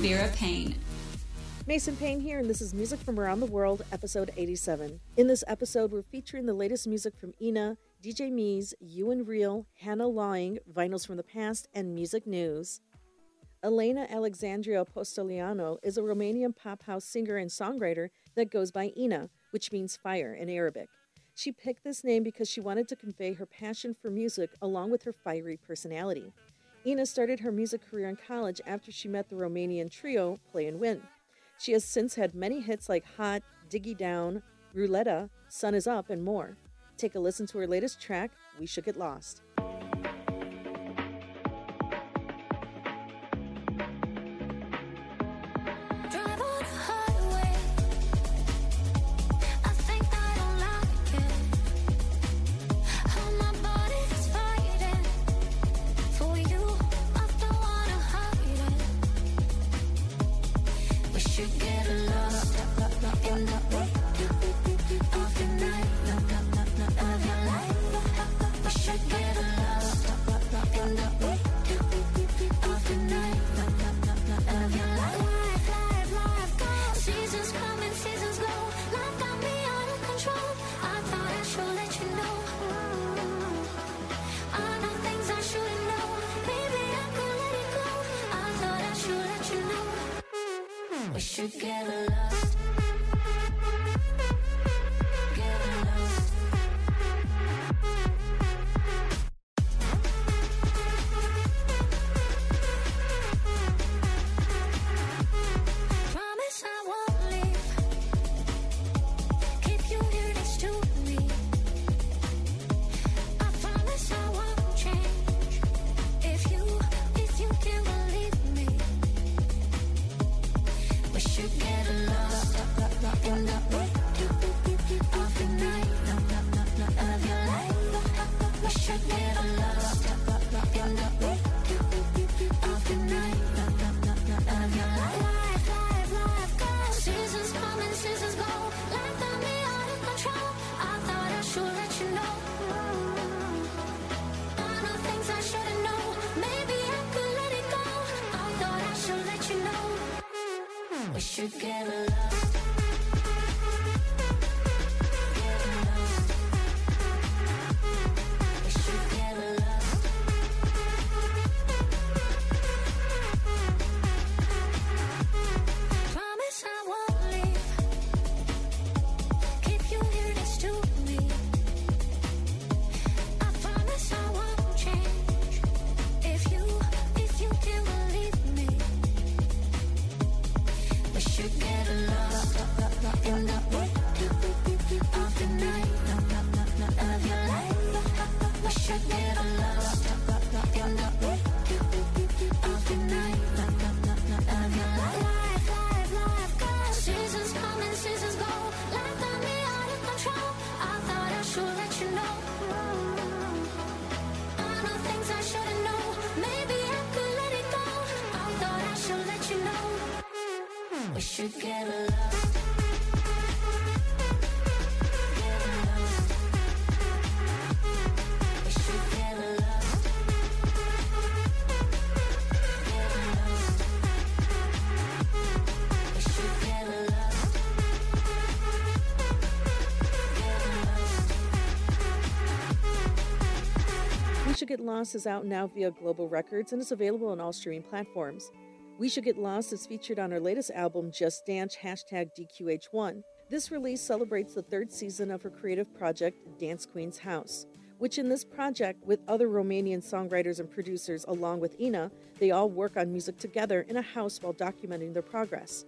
Vera Payne. Mason Paine here, and this is Music from Around the World, episode 87. In this episode, we're featuring the latest music from Inna, DJ Mes, You and Real, Hannah Laing, Vinyls from the Past, and Music News. Elena Alexandra Apostoleanu is a Romanian pop house singer and songwriter that goes by Inna, which means fire in Arabic. She picked this name because she wanted to convey her passion for music along with her fiery personality. Inna started her music career in college after she met the Romanian trio Play and Win. She has since had many hits like Hot, Diggy Down, Ruleta, Sun is Up, and more. Take a listen to her latest track, We Should Get Lost. Get Lost is out now via Global Records and is available on all streaming platforms. We Should Get Lost is featured on her latest album, Just Dance hashtag DQH1. This release celebrates the third season of her creative project, Dance Queen's House, which in this project, with other Romanian songwriters and producers along with Inna, they all work on music together in a house while documenting their progress.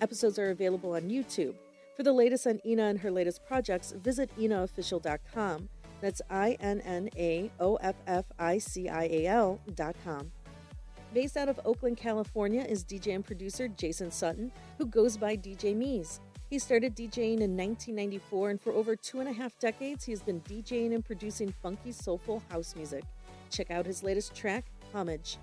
Episodes are available on YouTube. For the latest on Inna and her latest projects, visit innaofficial.com. That's I N N A O F F I C I A L dot com. Based out of Oakland, California, is DJ and producer Jason Sutton, who goes by DJ Mes. He started DJing in 1994, and for over two and a half decades, he has been DJing and producing funky, soulful house music. Check out his latest track, Homage.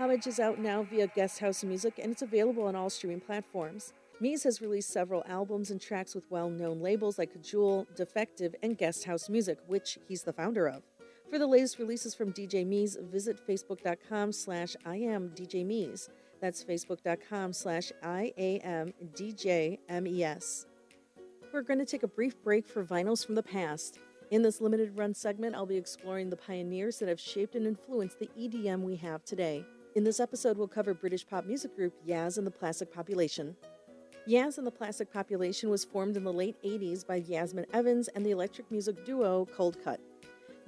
Homage is out now via Guest House Music and it's available on all streaming platforms. Mes has released several albums and tracks with well known labels like Jewel, Defective, and Guest House Music, which he's the founder of. For the latest releases from DJ Mes, visit facebook.com slash I am DJ Mes. That's facebook.com slash I A M D J M E S. We're going to take a brief break for vinyls from the past. In this limited run segment, I'll be exploring the pioneers that have shaped and influenced the EDM we have today. In this episode, we'll cover British pop music group Yazz and the Plastic Population. Yazz and the Plastic Population was formed in the late 80s by Yasmin Evans and the electric music duo Coldcut.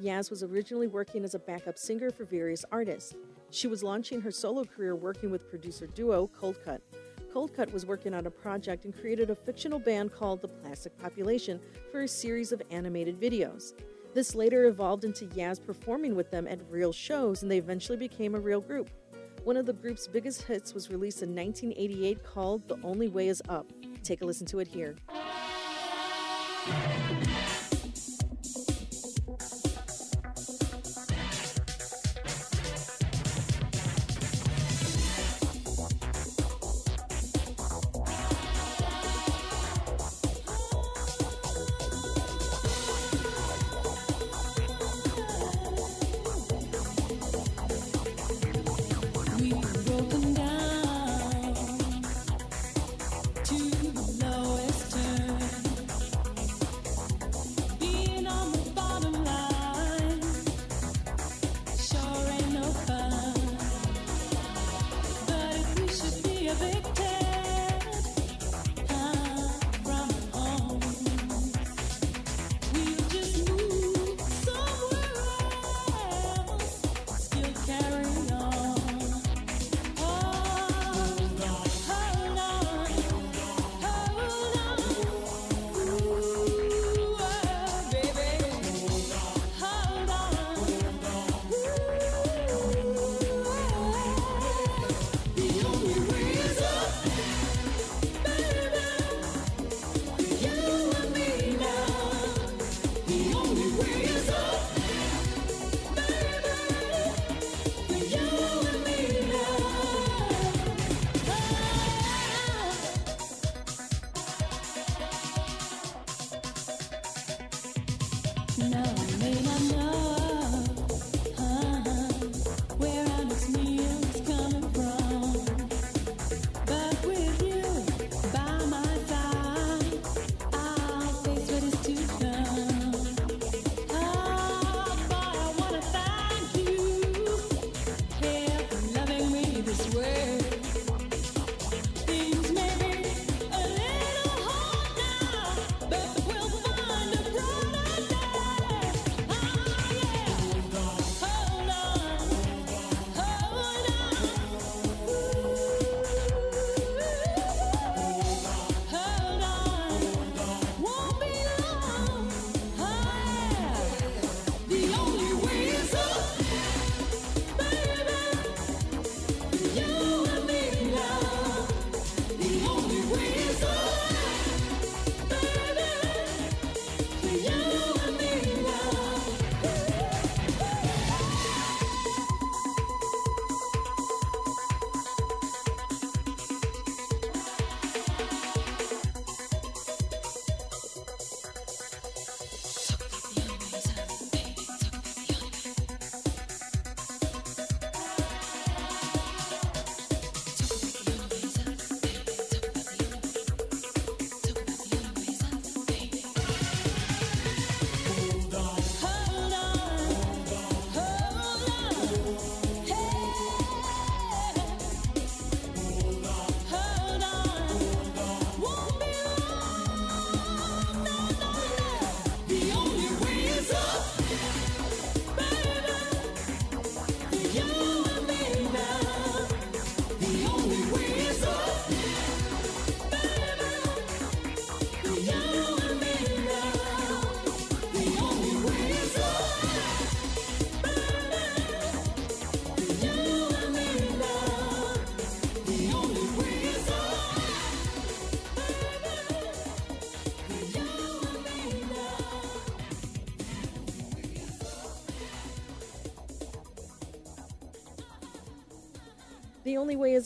Yazz was originally working as a backup singer for various artists. She was launching her solo career working with producer duo Coldcut. Coldcut was working on a project and created a fictional band called the Plastic Population for a series of animated videos. This later evolved into Yazz performing with them at real shows, and they eventually became a real group. One of the group's biggest hits was released in 1988 called The Only Way Is Up. Take a listen to it here.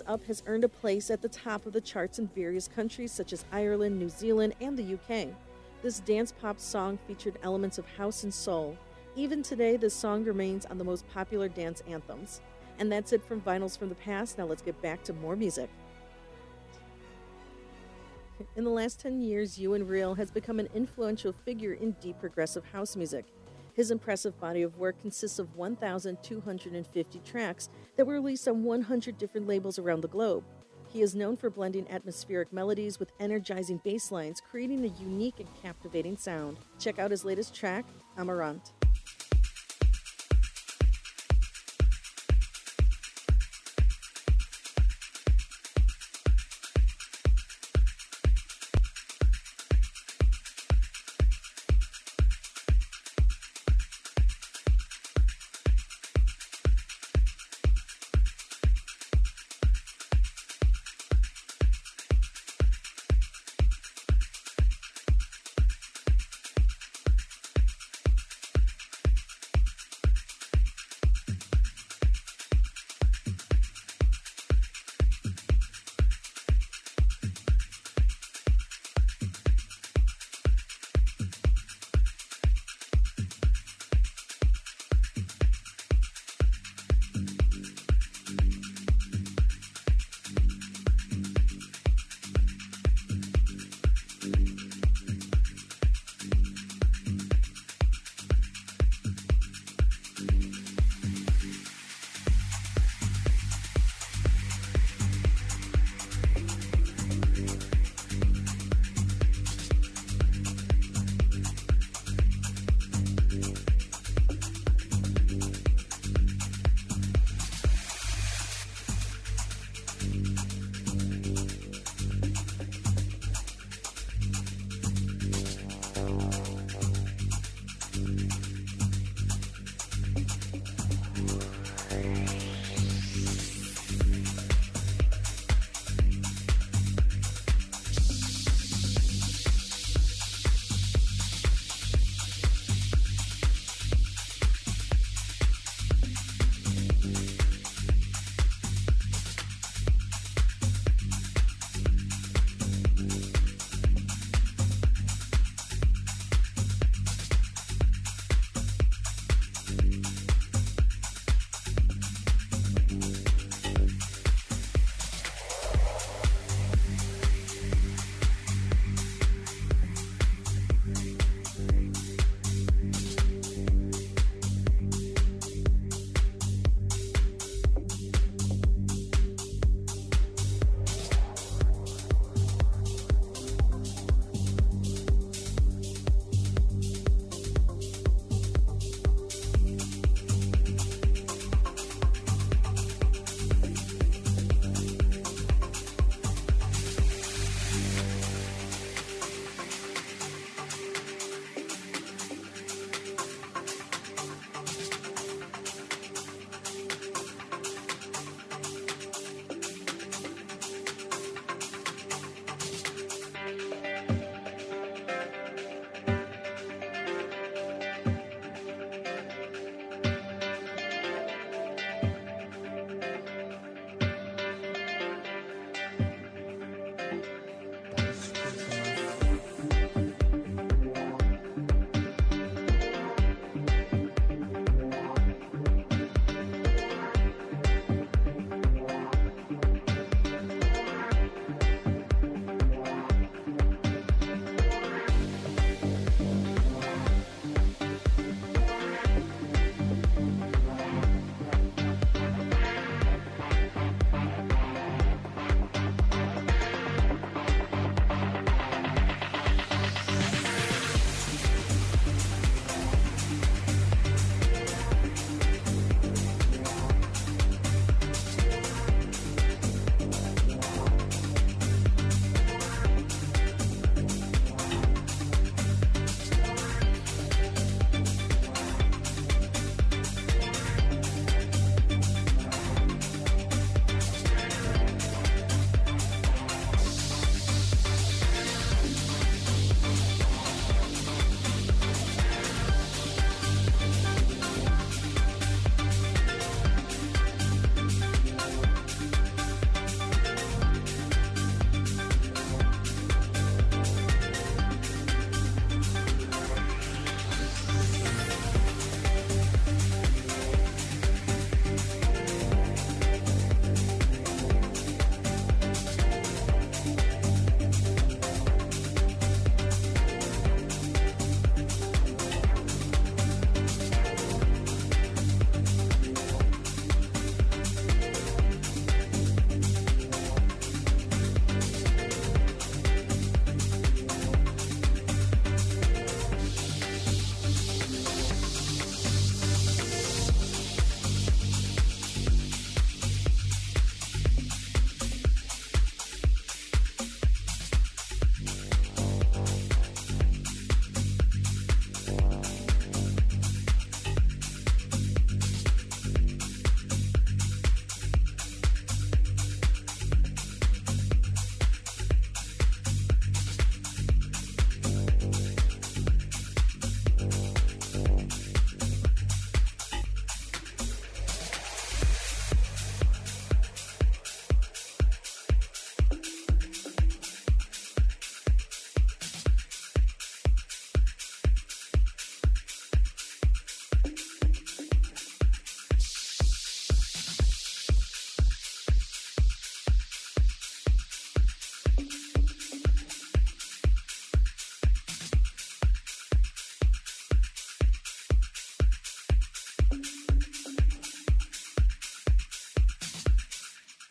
Up has earned a place at the top of the charts in various countries such as Ireland, New Zealand, and the UK. This dance pop song featured elements of house and soul. Even today, this song remains on the most popular dance anthems. And that's it from Vinyls from the Past. Now let's get back to more music. In the last 10 years, Ewan Rill has become an influential figure in deep progressive house music. His impressive body of work consists of 1,250 tracks that were released on 100 different labels around the globe. He is known for blending atmospheric melodies with energizing bass lines, creating a unique and captivating sound. Check out his latest track, Amarant.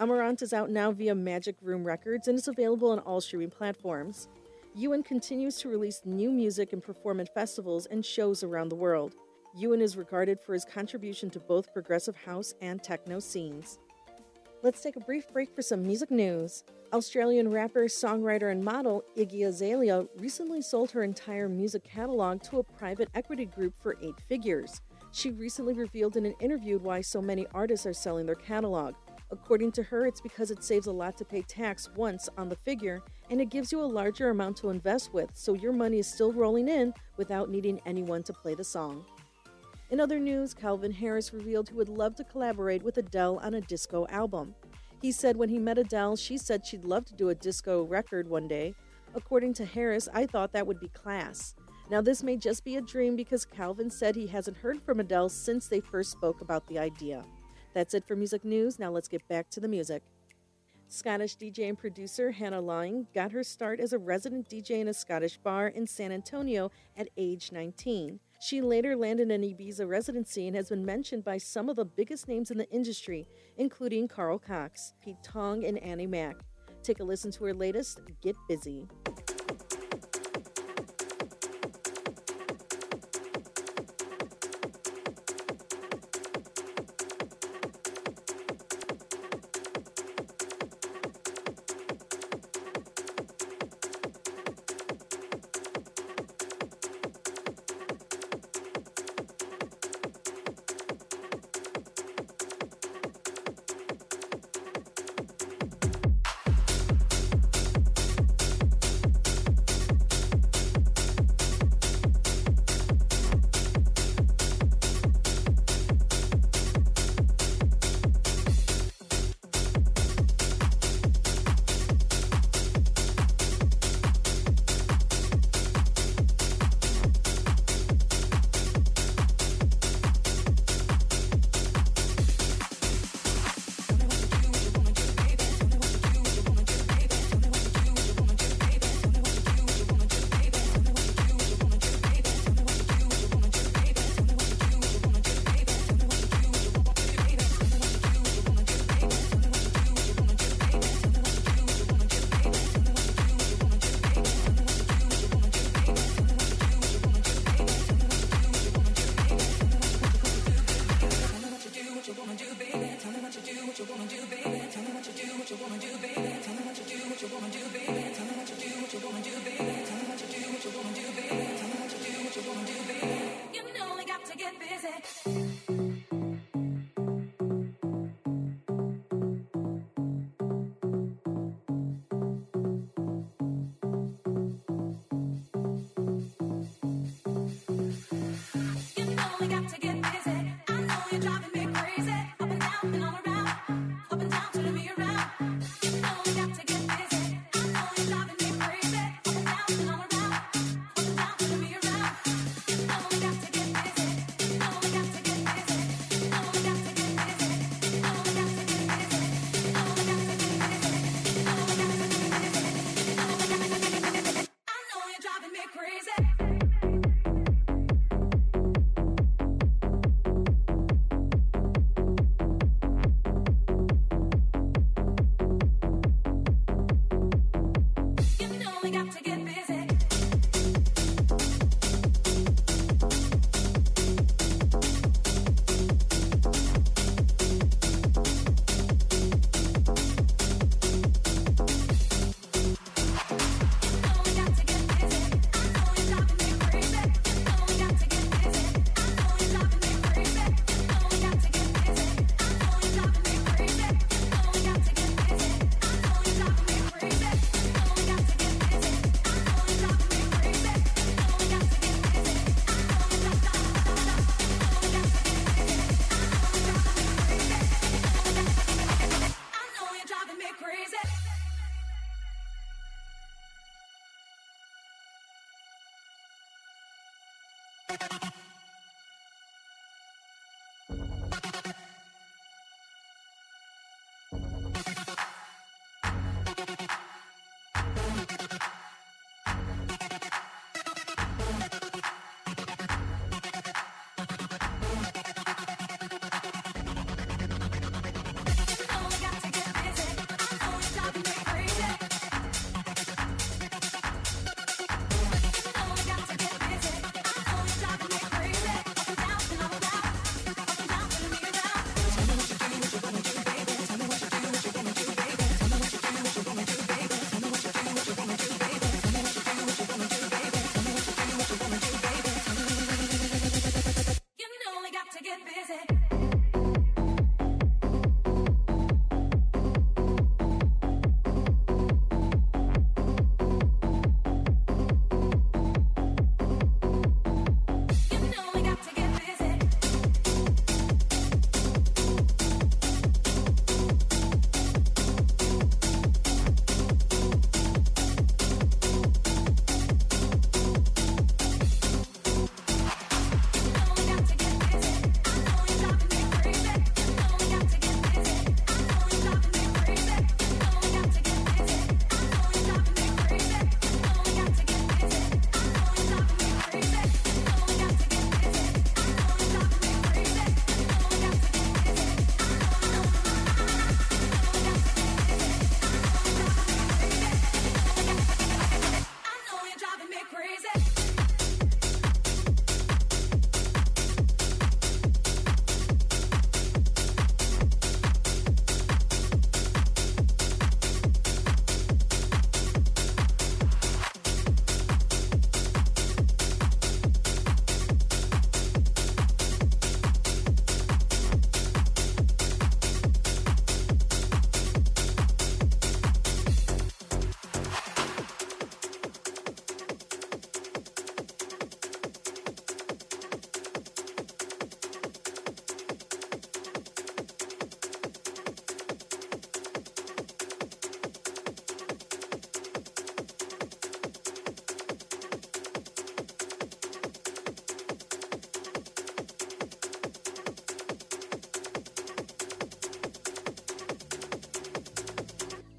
Amarant is out now via Magic Room Records and is available on all streaming platforms. Ewan continues to release new music and perform at festivals and shows around the world. Ewan is regarded for his contribution to both progressive house and techno scenes. Let's take a brief break for some music news. Australian rapper, songwriter, and model Iggy Azalea recently sold her entire music catalog to a private equity group for eight figures. She recently revealed in an interview why so many artists are selling their catalog. According to her, it's because it saves a lot to pay tax once on the figure and it gives you a larger amount to invest with, so your money is still rolling in without needing anyone to play the song. In other news, Calvin Harris revealed he would love to collaborate with Adele on a disco album. He said when he met Adele, she said she'd love to do a disco record one day. According to Harris, I thought that would be class. Now, this may just be a dream because Calvin said he hasn't heard from Adele since they first spoke about the idea. That's it for music news. Now let's get back to the music. Scottish DJ and producer Hannah Laing got her start as a resident DJ in a Scottish bar in San Antonio at age 19. She later landed an Ibiza residency and has been mentioned by some of the biggest names in the industry, including Carl Cox, Pete Tong, and Annie Mac. Take a listen to her latest, Get Busy.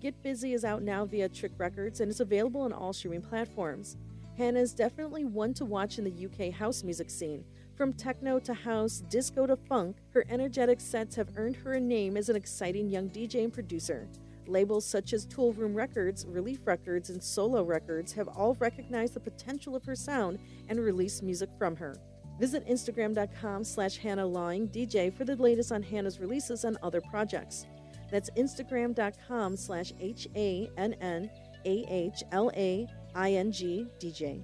Get Busy is out now via Trick Records and is available on all streaming platforms. Hannah is definitely one to watch in the UK house music scene. From techno to house, disco to funk, her energetic sets have earned her a name as an exciting young DJ and producer. Labels such as Toolroom Records, Relief Records, and Solo Records have all recognized the potential of her sound and released music from her. Visit Instagram.com slash Hannah Laing DJ for the latest on Hannah's releases and other projects. That's Instagram.com slash H A N N A H L A I N G D J.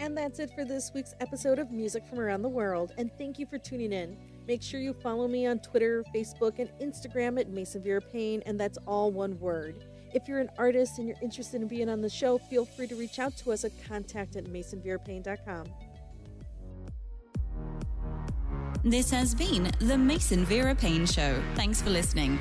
And that's it for this week's episode of Music from Around the World, and thank you for tuning in. Make sure you follow me on Twitter, Facebook, and Instagram at Mason Vera Paine, and that's all one word. If you're an artist and you're interested in being on the show, feel free to reach out to us at contact at masonverapaine.com. This has been the Mason Vera Paine Show. Thanks for listening.